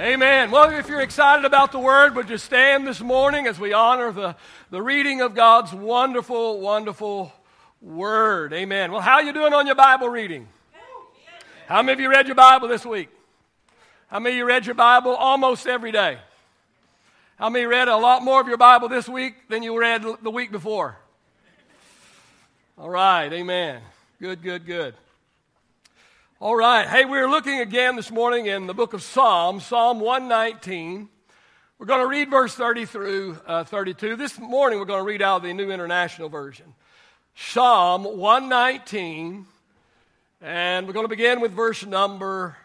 Amen. Well, if you're excited about the word, would you stand this morning as we honor the, the reading of God's wonderful, wonderful word? Amen. Well, how are you doing on your Bible reading? How many of you read your Bible this week? How many of you read your Bible almost every day? How many read a lot more of your Bible this week than you read the week before? All right, amen. Good, good, good. All right. Hey, we're looking again this morning in the book of Psalms, Psalm 119. We're going to read verse 30 through uh, 32. This morning we're going to read out the New International Version. Psalm 119, and we're going to begin with verse number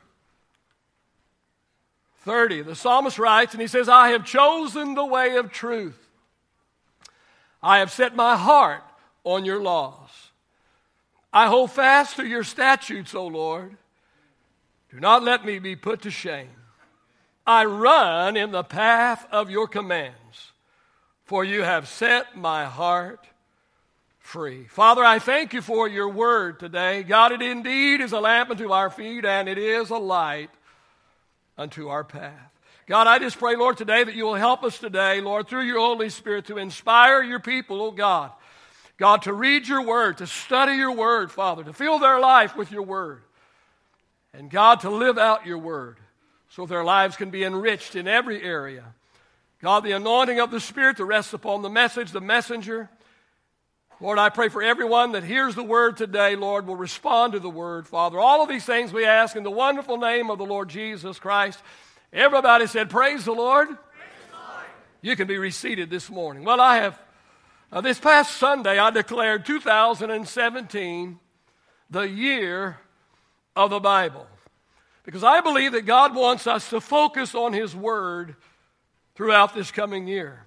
30. The psalmist writes, and he says, I have chosen the way of truth. I have set my heart on your laws. I hold fast to your statutes, O Lord. Do not let me be put to shame. I run in the path of your commands, for you have set my heart free. Father, I thank you for your word today. God, it indeed is a lamp unto our feet, and it is a light unto our path. God, I just pray, Lord, today that you will help us today, Lord, through your Holy Spirit to inspire your people, oh God God, to read your word, to study your word, Father, to fill their life with your word. And God, to live out your word so their lives can be enriched in every area. God, the anointing of the Spirit to rest upon the message, the messenger. Lord, I pray for everyone that hears the word today, Lord, will respond to the word, Father. All of these things we ask in the wonderful name of the Lord Jesus Christ. Everybody said, Praise the Lord. Praise the Lord. You can be reseated this morning. Well, I have uh, this past Sunday, I declared 2017 the year of the Bible. Because I believe that God wants us to focus on His Word throughout this coming year.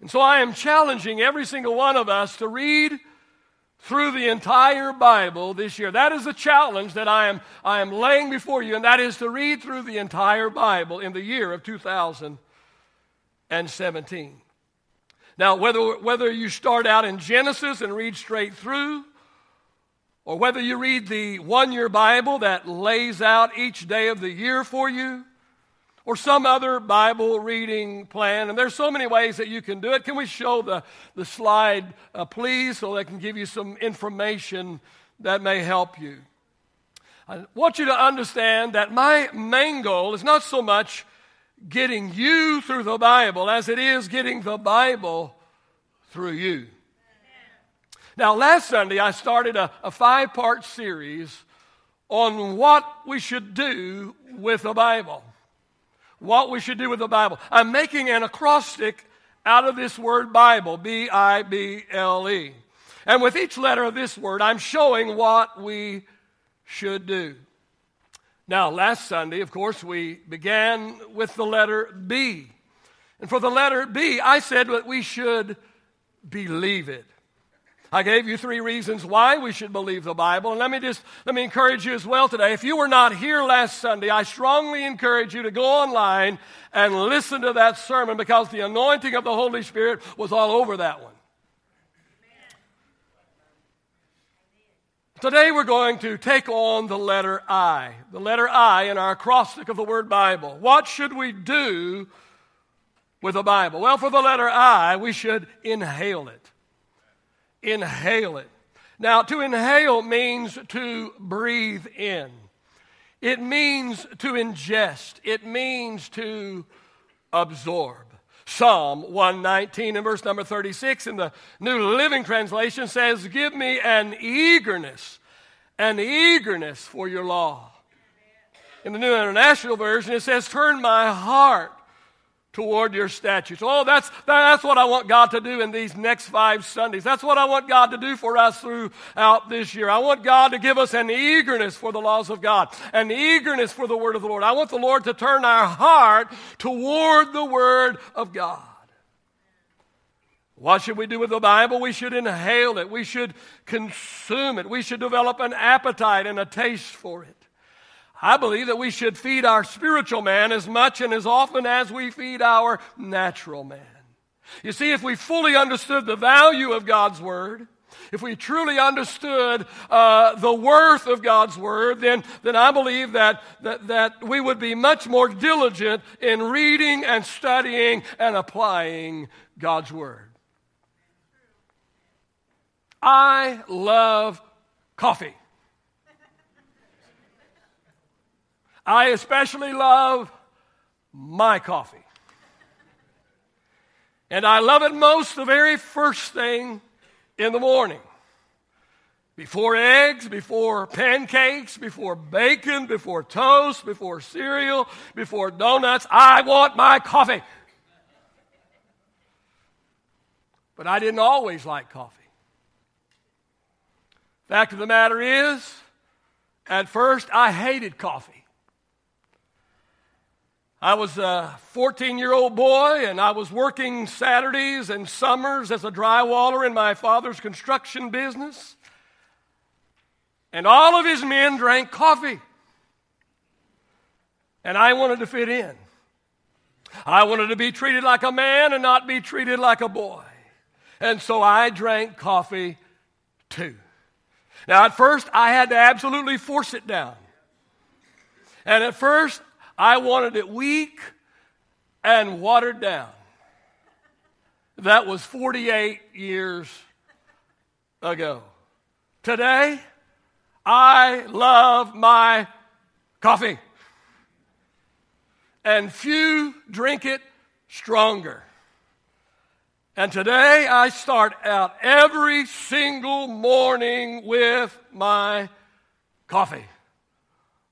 And so I am challenging every single one of us to read through the entire Bible this year. That is the challenge that I am, I am laying before you, and that is to read through the entire Bible in the year of 2017. Now, whether, whether you start out in Genesis and read straight through, or whether you read the one year Bible that lays out each day of the year for you, or some other Bible reading plan. And there's so many ways that you can do it. Can we show the, the slide, uh, please, so they can give you some information that may help you? I want you to understand that my main goal is not so much getting you through the Bible as it is getting the Bible through you. Now, last Sunday, I started a, a five part series on what we should do with the Bible. What we should do with the Bible. I'm making an acrostic out of this word Bible, B I B L E. And with each letter of this word, I'm showing what we should do. Now, last Sunday, of course, we began with the letter B. And for the letter B, I said that we should believe it. I gave you three reasons why we should believe the Bible. And let me just let me encourage you as well today. If you were not here last Sunday, I strongly encourage you to go online and listen to that sermon because the anointing of the Holy Spirit was all over that one. Today we're going to take on the letter I, the letter I in our acrostic of the word Bible. What should we do with the Bible? Well, for the letter I, we should inhale it. Inhale it. Now, to inhale means to breathe in. It means to ingest. It means to absorb. Psalm 119 and verse number 36 in the New Living Translation says, Give me an eagerness, an eagerness for your law. In the New International Version, it says, Turn my heart toward your statutes. Oh, that's, that's what I want God to do in these next five Sundays. That's what I want God to do for us throughout this year. I want God to give us an eagerness for the laws of God, an eagerness for the word of the Lord. I want the Lord to turn our heart toward the word of God. What should we do with the Bible? We should inhale it. We should consume it. We should develop an appetite and a taste for it. I believe that we should feed our spiritual man as much and as often as we feed our natural man. You see, if we fully understood the value of God's Word, if we truly understood uh, the worth of God's Word, then, then I believe that, that, that we would be much more diligent in reading and studying and applying God's Word. I love coffee. I especially love my coffee. And I love it most the very first thing in the morning. Before eggs, before pancakes, before bacon, before toast, before cereal, before donuts, I want my coffee. But I didn't always like coffee. Fact of the matter is, at first I hated coffee. I was a 14 year old boy and I was working Saturdays and summers as a drywaller in my father's construction business. And all of his men drank coffee. And I wanted to fit in. I wanted to be treated like a man and not be treated like a boy. And so I drank coffee too. Now, at first, I had to absolutely force it down. And at first, I wanted it weak and watered down. That was 48 years ago. Today, I love my coffee. And few drink it stronger. And today I start out every single morning with my coffee.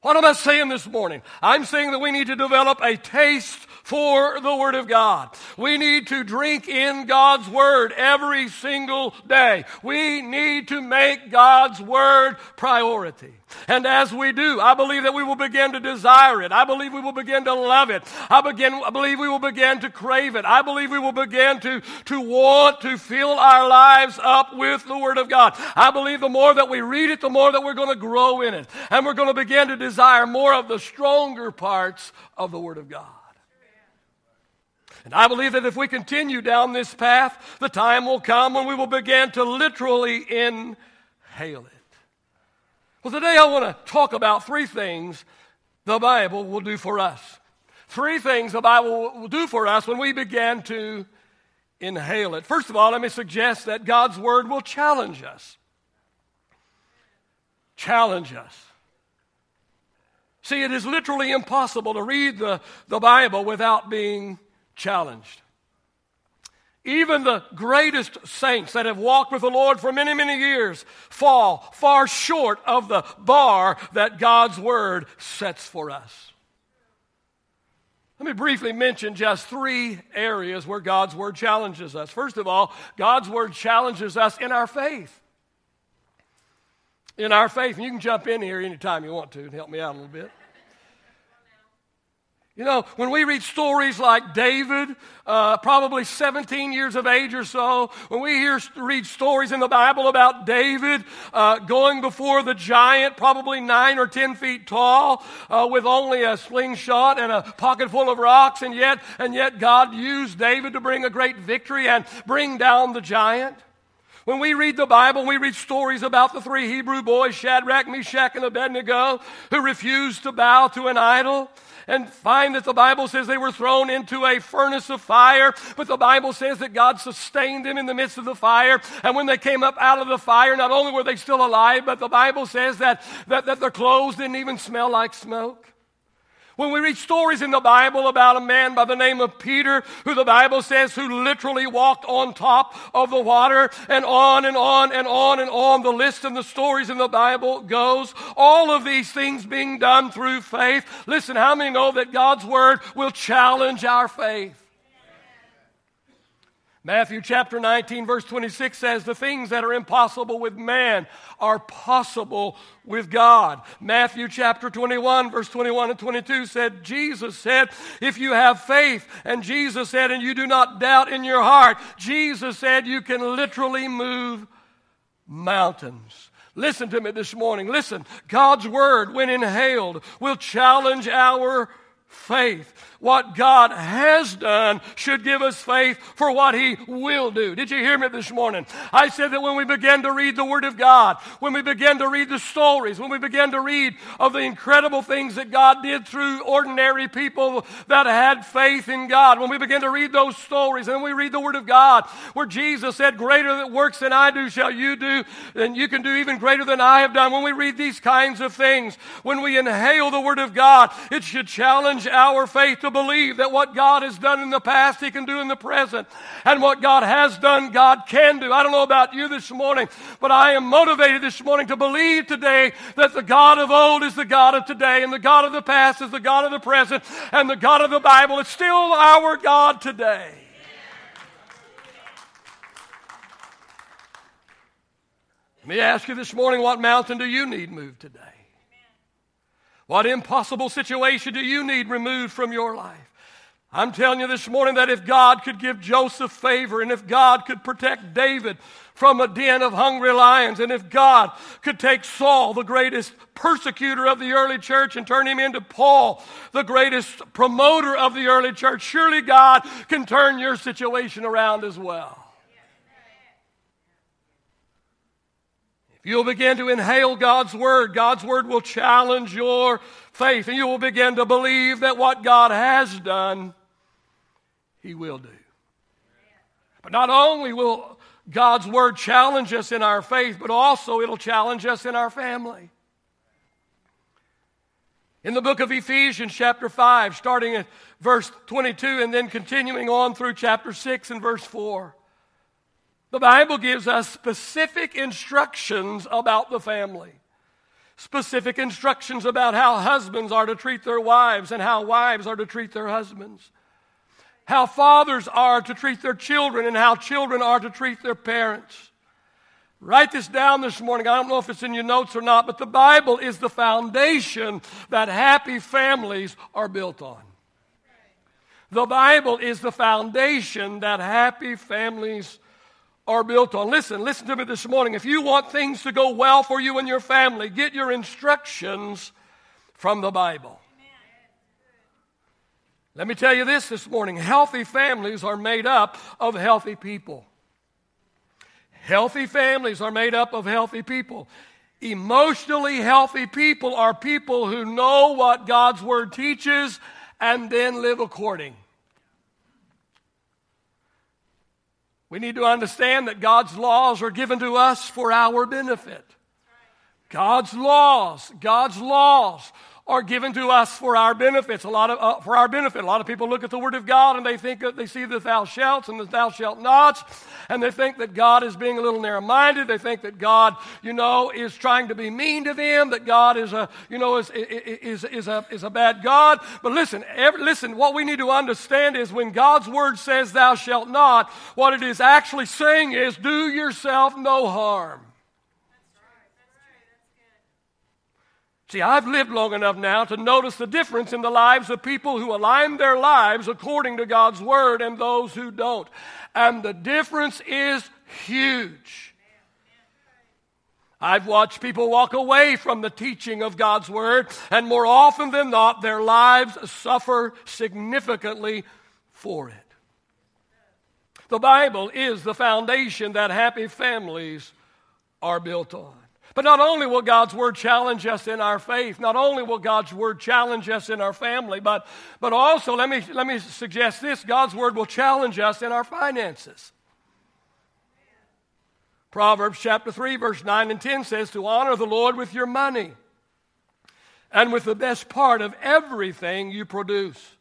What am I saying this morning? I'm saying that we need to develop a taste for the Word of God. We need to drink in God's Word every single day. We need to make God's Word priority. And as we do, I believe that we will begin to desire it. I believe we will begin to love it. I, begin, I believe we will begin to crave it. I believe we will begin to, to want to fill our lives up with the Word of God. I believe the more that we read it, the more that we're going to grow in it. And we're going to begin to desire more of the stronger parts of the Word of God. And I believe that if we continue down this path, the time will come when we will begin to literally inhale it. Well, today I want to talk about three things the Bible will do for us. Three things the Bible will do for us when we begin to inhale it. First of all, let me suggest that God's Word will challenge us. Challenge us. See, it is literally impossible to read the, the Bible without being challenged. Even the greatest saints that have walked with the Lord for many, many years fall far short of the bar that God's Word sets for us. Let me briefly mention just three areas where God's Word challenges us. First of all, God's Word challenges us in our faith. In our faith. And you can jump in here anytime you want to and help me out a little bit. You know, when we read stories like David, uh, probably 17 years of age or so, when we hear read stories in the Bible about David uh, going before the giant, probably nine or 10 feet tall, uh, with only a slingshot and a pocket full of rocks, and yet, and yet God used David to bring a great victory and bring down the giant. When we read the Bible, we read stories about the three Hebrew boys, Shadrach, Meshach, and Abednego, who refused to bow to an idol and find that the Bible says they were thrown into a furnace of fire, but the Bible says that God sustained them in the midst of the fire. And when they came up out of the fire, not only were they still alive, but the Bible says that, that, that their clothes didn't even smell like smoke. When we read stories in the Bible about a man by the name of Peter, who the Bible says who literally walked on top of the water, and on and on and on and on the list of the stories in the Bible goes, all of these things being done through faith. Listen, how many know that God's Word will challenge our faith? Matthew chapter 19, verse 26 says, The things that are impossible with man are possible with God. Matthew chapter 21, verse 21 and 22 said, Jesus said, If you have faith, and Jesus said, and you do not doubt in your heart, Jesus said, you can literally move mountains. Listen to me this morning. Listen, God's word, when inhaled, will challenge our faith. What God has done should give us faith for what He will do. Did you hear me this morning? I said that when we begin to read the Word of God, when we begin to read the stories, when we begin to read of the incredible things that God did through ordinary people that had faith in God, when we begin to read those stories and we read the Word of God where Jesus said, Greater works than I do shall you do, and you can do even greater than I have done. When we read these kinds of things, when we inhale the Word of God, it should challenge our faith to believe that what God has done in the past, He can do in the present. And what God has done, God can do. I don't know about you this morning, but I am motivated this morning to believe today that the God of old is the God of today, and the God of the past is the God of the present, and the God of the Bible is still our God today. Let me ask you this morning what mountain do you need moved today? What impossible situation do you need removed from your life? I'm telling you this morning that if God could give Joseph favor and if God could protect David from a den of hungry lions and if God could take Saul, the greatest persecutor of the early church, and turn him into Paul, the greatest promoter of the early church, surely God can turn your situation around as well. You'll begin to inhale God's word. God's word will challenge your faith, and you will begin to believe that what God has done, He will do. But not only will God's word challenge us in our faith, but also it'll challenge us in our family. In the book of Ephesians, chapter 5, starting at verse 22 and then continuing on through chapter 6 and verse 4. The Bible gives us specific instructions about the family. Specific instructions about how husbands are to treat their wives and how wives are to treat their husbands. How fathers are to treat their children and how children are to treat their parents. Write this down this morning. I don't know if it's in your notes or not, but the Bible is the foundation that happy families are built on. The Bible is the foundation that happy families are built on. Listen, listen to me this morning. If you want things to go well for you and your family, get your instructions from the Bible. Let me tell you this this morning healthy families are made up of healthy people. Healthy families are made up of healthy people. Emotionally healthy people are people who know what God's Word teaches and then live according. We need to understand that God's laws are given to us for our benefit. God's laws, God's laws are given to us for our benefits. A lot of uh, for our benefit. A lot of people look at the Word of God and they think that they see the thou shalt and the thou shalt nots, and they think that God is being a little narrow-minded. They think that God, you know, is trying to be mean to them. That God is a, you know, is is is a is a bad God. But listen, every, listen. What we need to understand is when God's Word says thou shalt not, what it is actually saying is do yourself no harm. See, I've lived long enough now to notice the difference in the lives of people who align their lives according to God's Word and those who don't. And the difference is huge. I've watched people walk away from the teaching of God's Word, and more often than not, their lives suffer significantly for it. The Bible is the foundation that happy families are built on. But not only will God's word challenge us in our faith, not only will God's word challenge us in our family, but, but also, let me, let me suggest this God's word will challenge us in our finances. Proverbs chapter 3, verse 9 and 10 says, To honor the Lord with your money and with the best part of everything you produce.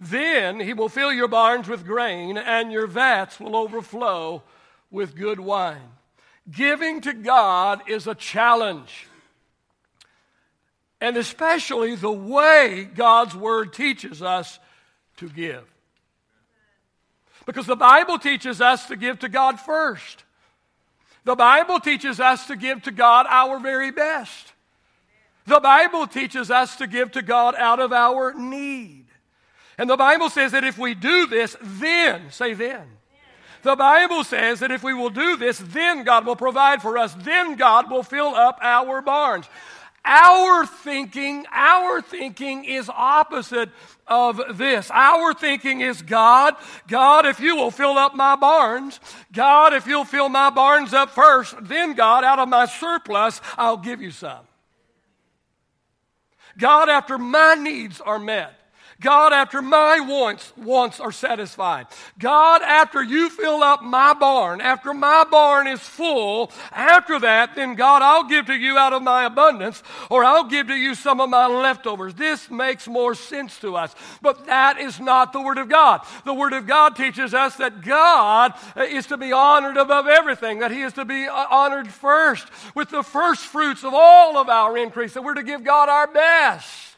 Then he will fill your barns with grain, and your vats will overflow with good wine. Giving to God is a challenge. And especially the way God's Word teaches us to give. Because the Bible teaches us to give to God first. The Bible teaches us to give to God our very best. The Bible teaches us to give to God out of our need. And the Bible says that if we do this, then, say then, the Bible says that if we will do this, then God will provide for us, then God will fill up our barns. our thinking, our thinking is opposite of this. Our thinking is God, God, if you will fill up my barns, God, if you'll fill my barns up first, then God, out of my surplus, I'll give you some. God, after my needs are met, God, after my wants, wants are satisfied. God, after you fill up my barn, after my barn is full, after that, then God, I'll give to you out of my abundance, or I'll give to you some of my leftovers. This makes more sense to us. But that is not the Word of God. The Word of God teaches us that God is to be honored above everything, that He is to be honored first with the first fruits of all of our increase, that we're to give God our best.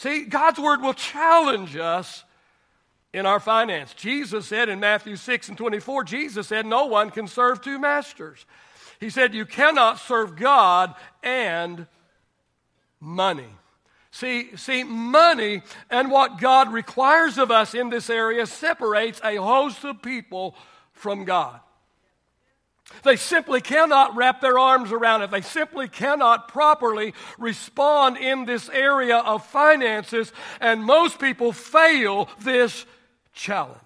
See, God's word will challenge us in our finance. Jesus said in Matthew 6 and 24, Jesus said, No one can serve two masters. He said, You cannot serve God and money. See, see, money and what God requires of us in this area separates a host of people from God. They simply cannot wrap their arms around it. They simply cannot properly respond in this area of finances, and most people fail this challenge.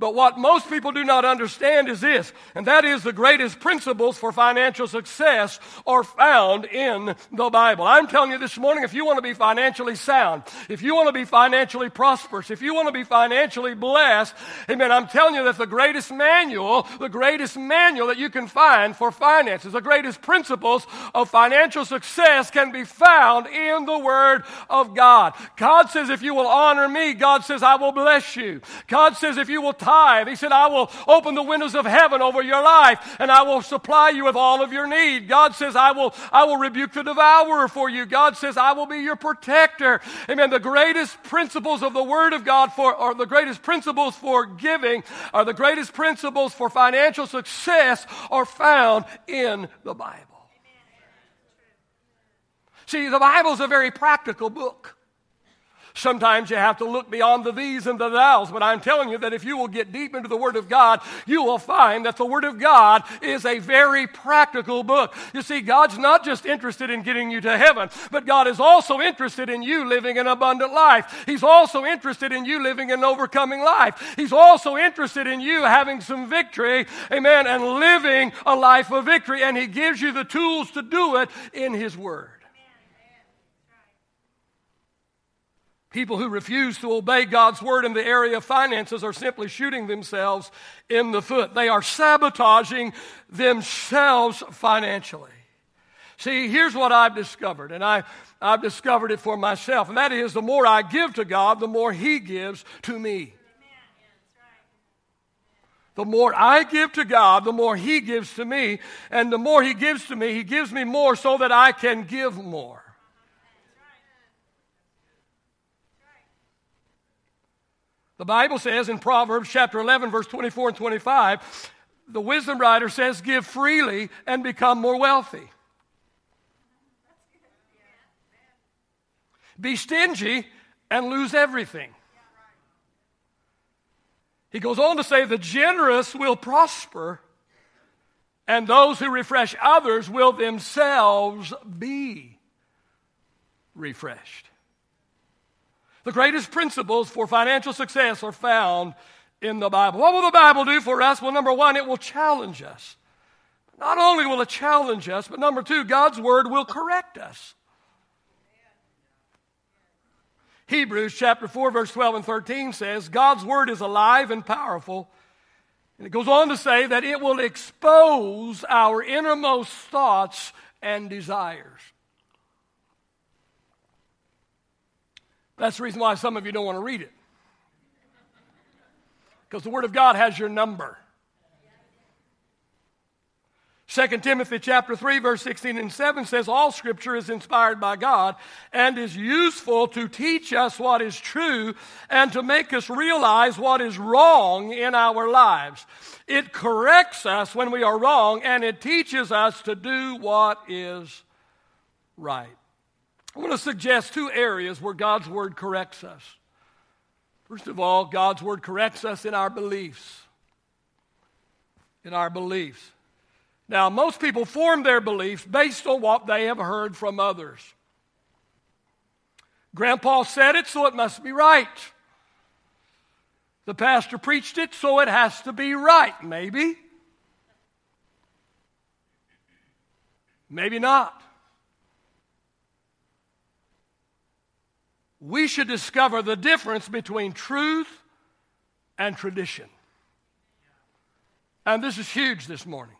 But what most people do not understand is this, and that is the greatest principles for financial success are found in the Bible. I'm telling you this morning, if you want to be financially sound, if you want to be financially prosperous, if you want to be financially blessed, amen, I'm telling you that the greatest manual, the greatest manual that you can find for finances, the greatest principles of financial success can be found in the Word of God. God says, if you will honor me, God says, I will bless you. God says, if you will tithe. He said, I will open the windows of heaven over your life and I will supply you with all of your need. God says, I will, I will rebuke the devourer for you. God says, I will be your protector. Amen. The greatest principles of the Word of God for, or the greatest principles for giving, are the greatest principles for financial success are found in the Bible. See, the Bible is a very practical book. Sometimes you have to look beyond the these and the thous, but I'm telling you that if you will get deep into the Word of God, you will find that the Word of God is a very practical book. You see, God's not just interested in getting you to heaven, but God is also interested in you living an abundant life. He's also interested in you living an overcoming life. He's also interested in you having some victory, amen, and living a life of victory, and He gives you the tools to do it in His Word. People who refuse to obey God's word in the area of finances are simply shooting themselves in the foot. They are sabotaging themselves financially. See, here's what I've discovered, and I, I've discovered it for myself, and that is the more I give to God, the more He gives to me. The more I give to God, the more He gives to me, and the more He gives to me, He gives me more so that I can give more. The Bible says in Proverbs chapter 11, verse 24 and 25, the wisdom writer says, Give freely and become more wealthy. Be stingy and lose everything. He goes on to say, The generous will prosper, and those who refresh others will themselves be refreshed. The greatest principles for financial success are found in the Bible. What will the Bible do for us? Well, number one, it will challenge us. Not only will it challenge us, but number two, God's Word will correct us. Hebrews chapter 4, verse 12 and 13 says, God's Word is alive and powerful. And it goes on to say that it will expose our innermost thoughts and desires. That's the reason why some of you don't want to read it. Because the Word of God has your number. 2 Timothy chapter 3 verse 16 and 7 says all scripture is inspired by God and is useful to teach us what is true and to make us realize what is wrong in our lives. It corrects us when we are wrong and it teaches us to do what is right. I want to suggest two areas where God's Word corrects us. First of all, God's Word corrects us in our beliefs. In our beliefs. Now, most people form their beliefs based on what they have heard from others. Grandpa said it, so it must be right. The pastor preached it, so it has to be right. Maybe. Maybe not. We should discover the difference between truth and tradition. And this is huge this morning.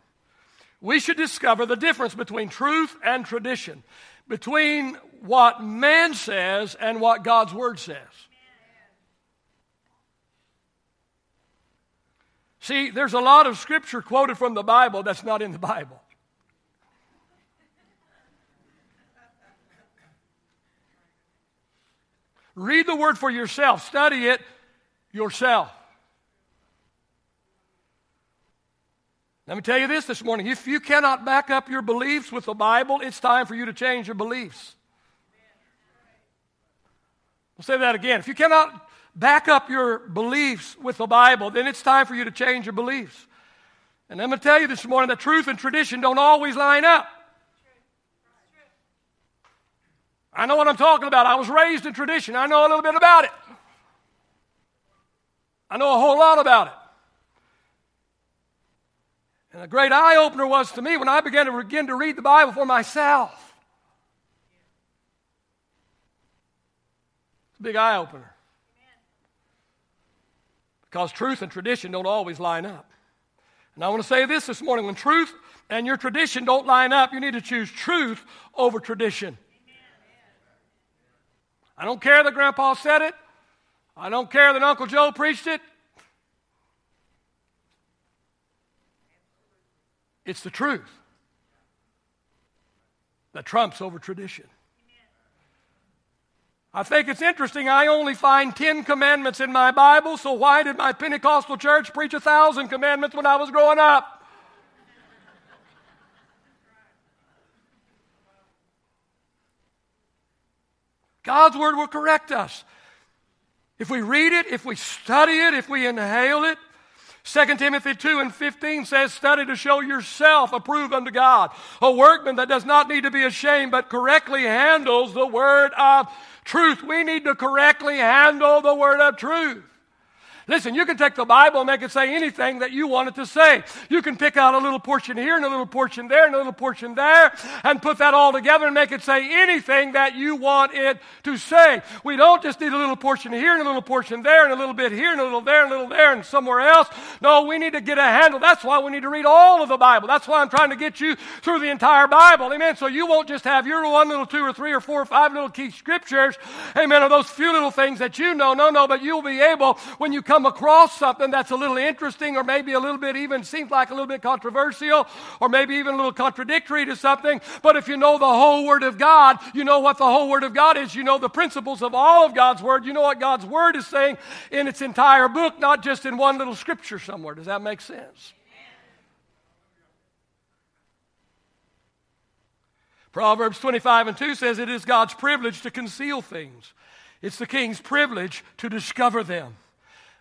We should discover the difference between truth and tradition, between what man says and what God's Word says. See, there's a lot of scripture quoted from the Bible that's not in the Bible. Read the Word for yourself, study it yourself. Let me tell you this this morning. If you cannot back up your beliefs with the Bible, it's time for you to change your beliefs. I'll say that again. If you cannot back up your beliefs with the Bible, then it's time for you to change your beliefs. And I'm going to tell you this morning that truth and tradition don't always line up. I know what I'm talking about. I was raised in tradition. I know a little bit about it. I know a whole lot about it. And a great eye opener was to me when I began to begin to read the Bible for myself. It's a big eye opener. Because truth and tradition don't always line up. And I want to say this this morning when truth and your tradition don't line up, you need to choose truth over tradition. I don't care that Grandpa said it. I don't care that Uncle Joe preached it. It's the truth that trumps over tradition. I think it's interesting. I only find 10 commandments in my Bible, so why did my Pentecostal church preach a thousand commandments when I was growing up? God's Word will correct us. If we read it, if we study it, if we inhale it, 2 Timothy 2 and 15 says, Study to show yourself approved unto God, a workman that does not need to be ashamed, but correctly handles the word of truth. We need to correctly handle the word of truth. Listen, you can take the Bible and make it say anything that you want it to say. You can pick out a little portion here and a little portion there and a little portion there and put that all together and make it say anything that you want it to say. We don't just need a little portion here and a little portion there and a little bit here and a little there and a little there and somewhere else. No, we need to get a handle. That's why we need to read all of the Bible. That's why I'm trying to get you through the entire Bible. Amen. So you won't just have your one little two or three or four or five little key scriptures. Amen. Or those few little things that you know. No, no, but you'll be able when you come come across something that's a little interesting or maybe a little bit even seems like a little bit controversial or maybe even a little contradictory to something, but if you know the whole Word of God, you know what the whole Word of God is, you know the principles of all of God's Word, you know what God's Word is saying in its entire book, not just in one little scripture somewhere. Does that make sense? Proverbs 25 and 2 says it is God's privilege to conceal things. It's the king's privilege to discover them.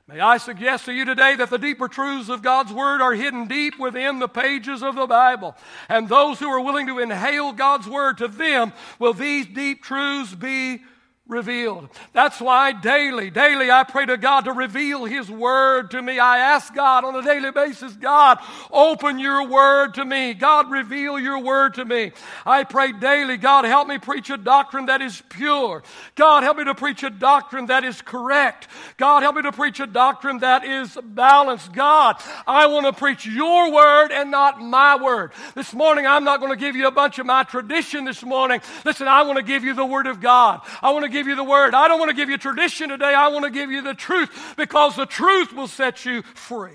May I suggest to you today that the deeper truths of God's Word are hidden deep within the pages of the Bible. And those who are willing to inhale God's Word, to them will these deep truths be revealed. That's why daily, daily I pray to God to reveal His Word to me. I ask God on a daily basis, God, open your Word to me. God, reveal your Word to me. I pray daily, God, help me preach a doctrine that is pure. God, help me to preach a doctrine that is correct. God, help me to preach a doctrine that is balanced. God, I want to preach your Word and not my Word. This morning, I'm not going to give you a bunch of my tradition this morning. Listen, I want to give you the Word of God. I want to give give you the word. I don't want to give you tradition today. I want to give you the truth because the truth will set you free.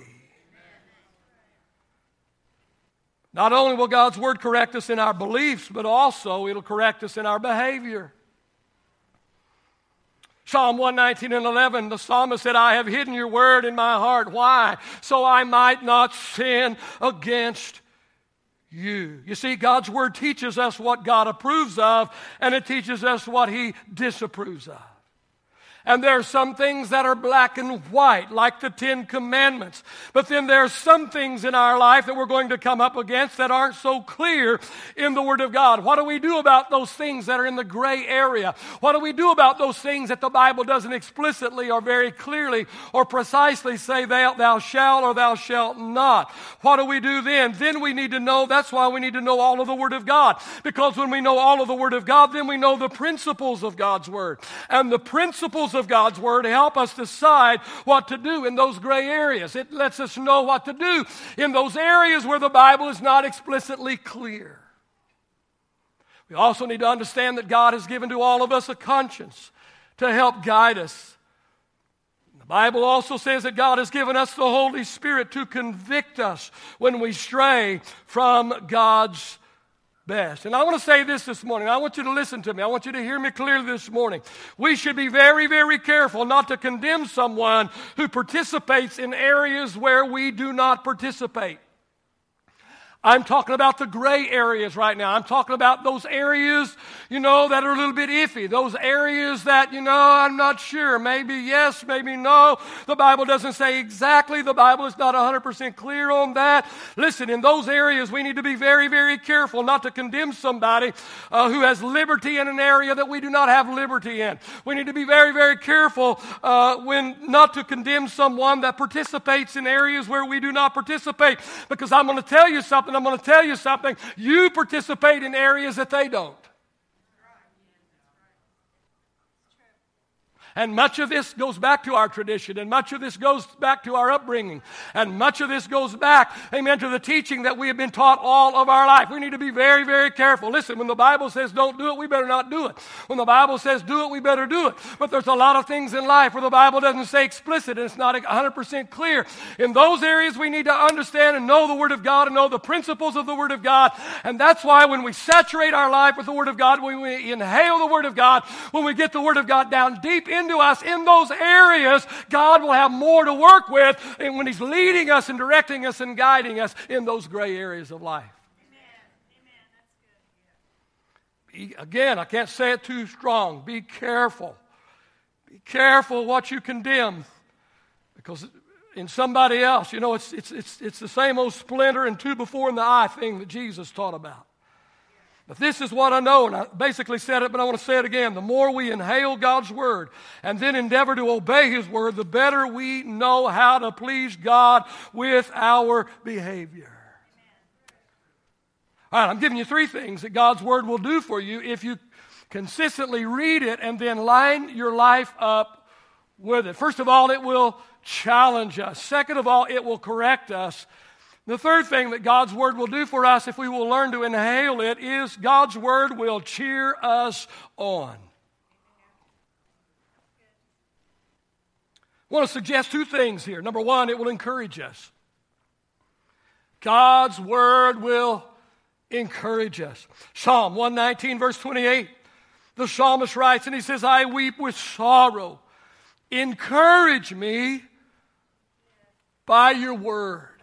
Not only will God's word correct us in our beliefs, but also it'll correct us in our behavior. Psalm 119 and 11, the psalmist said, I have hidden your word in my heart. Why? So I might not sin against you. You see, God's Word teaches us what God approves of, and it teaches us what He disapproves of. And there are some things that are black and white, like the Ten Commandments. But then there are some things in our life that we're going to come up against that aren't so clear in the Word of God. What do we do about those things that are in the gray area? What do we do about those things that the Bible doesn't explicitly or very clearly or precisely say, thou, thou shalt or thou shalt not? What do we do then? Then we need to know, that's why we need to know all of the Word of God. Because when we know all of the Word of God, then we know the principles of God's Word. And the principles of God's Word help us decide what to do in those gray areas. It lets us know what to do in those areas where the Bible is not explicitly clear. We also need to understand that God has given to all of us a conscience to help guide us. The Bible also says that God has given us the Holy Spirit to convict us when we stray from God's best. And I want to say this this morning. I want you to listen to me. I want you to hear me clearly this morning. We should be very, very careful not to condemn someone who participates in areas where we do not participate. I'm talking about the gray areas right now. I'm talking about those areas, you know, that are a little bit iffy. Those areas that, you know, I'm not sure. Maybe yes, maybe no. The Bible doesn't say exactly. The Bible is not 100% clear on that. Listen, in those areas, we need to be very, very careful not to condemn somebody uh, who has liberty in an area that we do not have liberty in. We need to be very, very careful uh, when not to condemn someone that participates in areas where we do not participate. Because I'm going to tell you something I'm going to tell you something. You participate in areas that they don't. And much of this goes back to our tradition, and much of this goes back to our upbringing, and much of this goes back, amen, to the teaching that we have been taught all of our life. We need to be very, very careful. Listen, when the Bible says don't do it, we better not do it. When the Bible says do it, we better do it. But there's a lot of things in life where the Bible doesn't say explicit and it's not 100% clear. In those areas, we need to understand and know the Word of God and know the principles of the Word of God. And that's why when we saturate our life with the Word of God, when we inhale the Word of God, when we get the Word of God down deep in into us in those areas, God will have more to work with and when He's leading us and directing us and guiding us in those gray areas of life. Be, again, I can't say it too strong. Be careful. Be careful what you condemn because in somebody else, you know, it's, it's, it's, it's the same old splinter and two before in the eye thing that Jesus taught about. But this is what I know, and I basically said it, but I want to say it again. The more we inhale God's word and then endeavor to obey His word, the better we know how to please God with our behavior. All right, I'm giving you three things that God's word will do for you if you consistently read it and then line your life up with it. First of all, it will challenge us. Second of all, it will correct us. The third thing that God's Word will do for us if we will learn to inhale it is God's Word will cheer us on. I want to suggest two things here. Number one, it will encourage us. God's Word will encourage us. Psalm 119, verse 28, the psalmist writes, and he says, I weep with sorrow. Encourage me by your word.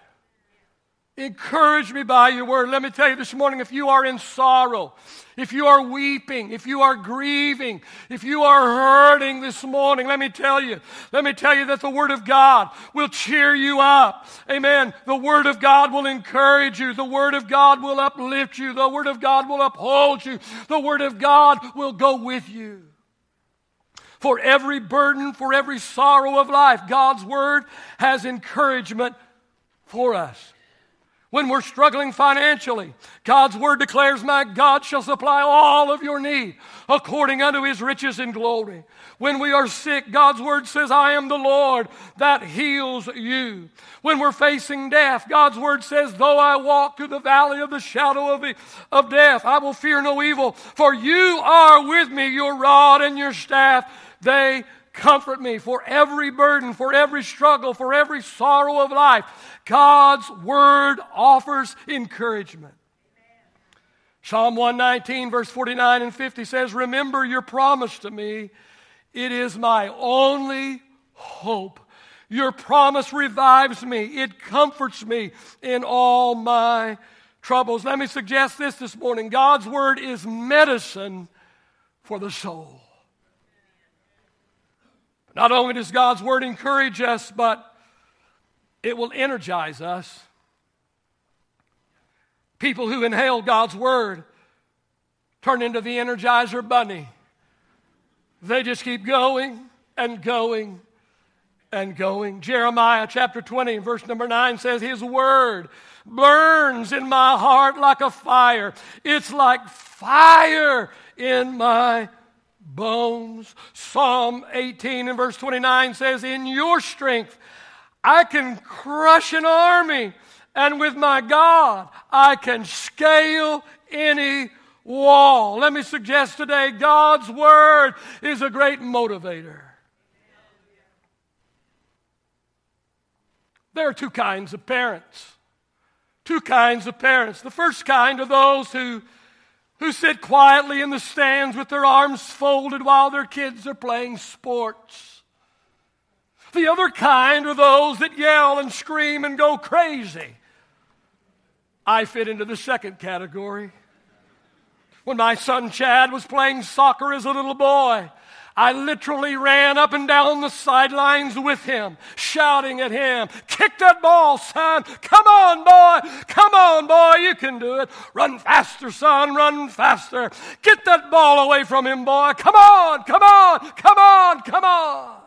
Encourage me by your word. Let me tell you this morning if you are in sorrow, if you are weeping, if you are grieving, if you are hurting this morning, let me tell you, let me tell you that the word of God will cheer you up. Amen. The word of God will encourage you. The word of God will uplift you. The word of God will uphold you. The word of God will go with you. For every burden, for every sorrow of life, God's word has encouragement for us when we're struggling financially. God's word declares, My God shall supply all of your need according unto his riches and glory. When we are sick, God's word says, I am the Lord that heals you. When we're facing death, God's word says, Though I walk through the valley of the shadow of, the, of death, I will fear no evil, for you are with me, your rod and your staff, they comfort me for every burden, for every struggle, for every sorrow of life. God's word offers encouragement. Psalm 119, verse 49 and 50 says, Remember your promise to me. It is my only hope. Your promise revives me, it comforts me in all my troubles. Let me suggest this this morning God's word is medicine for the soul. Not only does God's word encourage us, but it will energize us. People who inhale God's word turn into the Energizer Bunny. They just keep going and going and going. Jeremiah chapter 20, verse number 9 says, His word burns in my heart like a fire. It's like fire in my bones. Psalm 18 and verse 29 says, In your strength I can crush an army, and with my God I can scale any wall. Let me suggest today God's Word is a great motivator. There are two kinds of parents. Two kinds of parents. The first kind are those who, who sit quietly in the stands with their arms folded while their kids are playing sports. The other kind are those that yell and scream and go crazy. I fit into the second category. When my son Chad was playing soccer as a little boy, I literally ran up and down the sidelines with him, shouting at him, Kick that ball, son. Come on, boy. Come on, boy. You can do it. Run faster, son. Run faster. Get that ball away from him, boy. Come on, come on, come on, come on.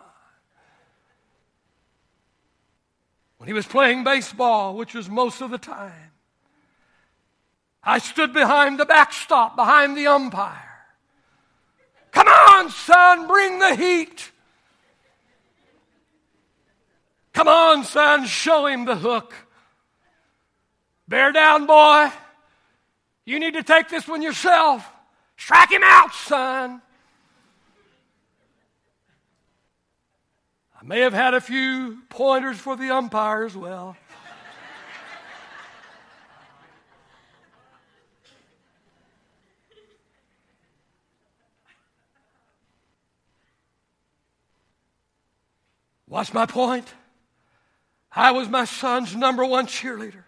When he was playing baseball, which was most of the time, I stood behind the backstop, behind the umpire. On, son, bring the heat. Come on, son, show him the hook. Bear down, boy. You need to take this one yourself. Strike him out, son. I may have had a few pointers for the umpire as well. What's my point? I was my son's number one cheerleader.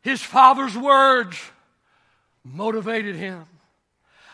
His father's words motivated him.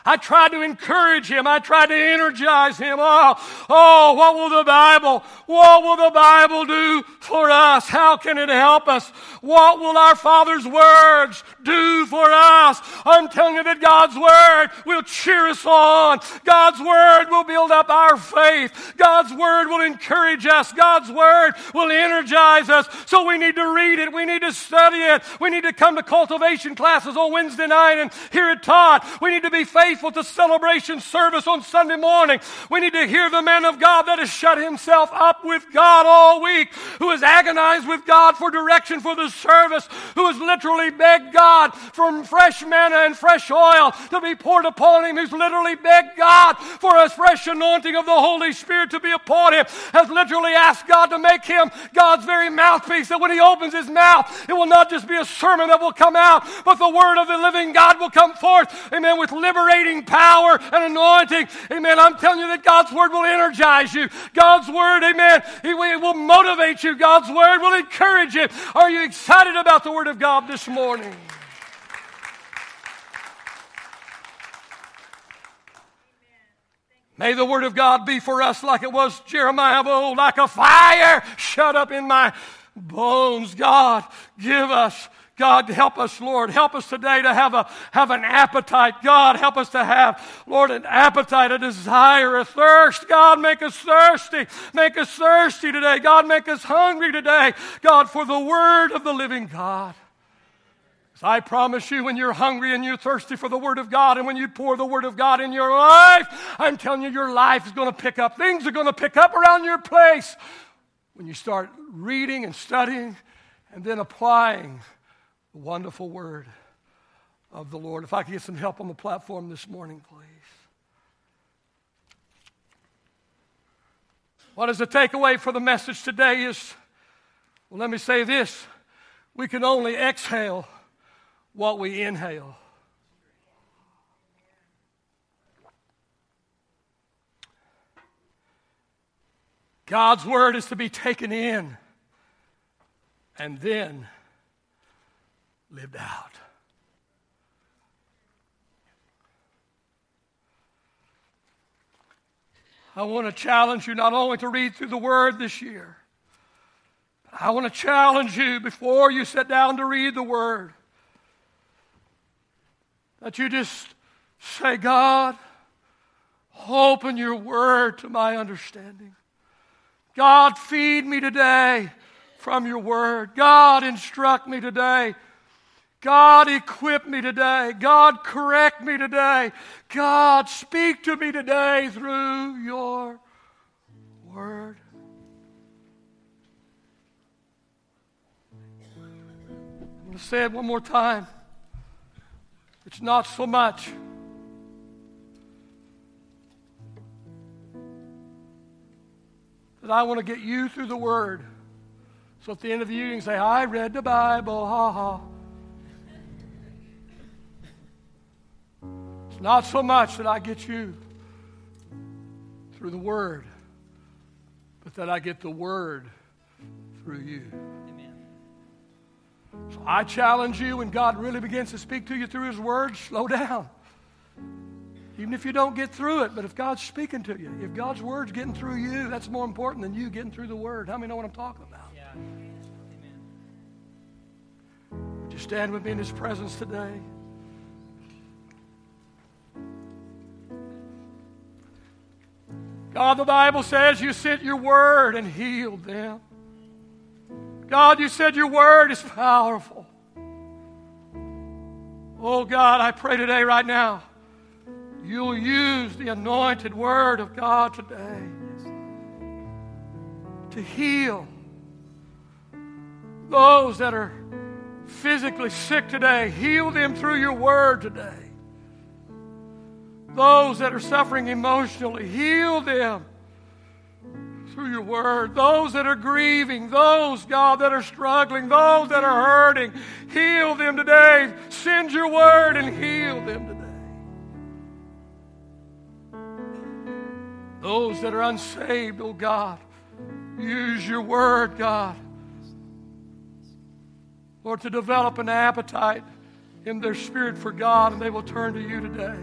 I tried to encourage him. I tried to energize him. Oh, oh, what will the Bible, what will the Bible do for us? How can it help us? What will our Father's words do for us? I'm telling you that God's word will cheer us on. God's word will build up our faith. God's word will encourage us. God's word will energize us. So we need to read it. We need to study it. We need to come to cultivation classes on Wednesday night and hear it taught. We need to be faithful faithful to celebration service on Sunday morning. We need to hear the man of God that has shut himself up with God all week, who has agonized with God for direction for the service, who has literally begged God for fresh manna and fresh oil to be poured upon him, who's literally begged God for a fresh anointing of the Holy Spirit to be upon him, has literally asked God to make him God's very mouthpiece, that when he opens his mouth, it will not just be a sermon that will come out, but the word of the living God will come forth, amen, with liberating power and anointing. Amen. I'm telling you that God's word will energize you. God's word, amen, it will motivate you. God's word will encourage you. Are you excited about the word of God this morning? May the word of God be for us like it was Jeremiah of old, like a fire shut up in my bones. God, give us God, help us, Lord. Help us today to have, a, have an appetite. God, help us to have, Lord, an appetite, a desire, a thirst. God, make us thirsty. Make us thirsty today. God, make us hungry today. God, for the word of the living God. I promise you, when you're hungry and you're thirsty for the Word of God, and when you pour the Word of God in your life, I'm telling you, your life is going to pick up. Things are going to pick up around your place when you start reading and studying and then applying wonderful word of the Lord. If I could get some help on the platform this morning, please. What is the takeaway for the message today is, well, let me say this. We can only exhale what we inhale. God's word is to be taken in and then lived out. I want to challenge you not only to read through the Word this year, I want to challenge you before you sit down to read the Word that you just say, God, open your Word to my understanding. God, feed me today from your Word. God, instruct me today God, equip me today. God, correct me today. God, speak to me today through your word. I'm going to say it one more time. It's not so much. That I want to get you through the Word. So at the end of the can say, I read the Bible, ha ha. It's not so much that I get you through the Word, but that I get the Word through you. Amen. So I challenge you when God really begins to speak to you through His Word, slow down. Even if you don't get through it, but if God's speaking to you, if God's Word's getting through you, that's more important than you getting through the Word. How many know what I'm talking about? Yeah. Amen. Would you stand with me in His presence today? God, the Bible says you sent your word and healed them. God, you said your word is powerful. Oh, God, I pray today, right now, you'll use the anointed word of God today to heal those that are physically sick today. Heal them through your word today. Those that are suffering emotionally, heal them through your word. Those that are grieving, those, God, that are struggling, those that are hurting, heal them today. Send your word and heal them today. Those that are unsaved, oh God, use your word, God. Lord, to develop an appetite in their spirit for God, and they will turn to you today.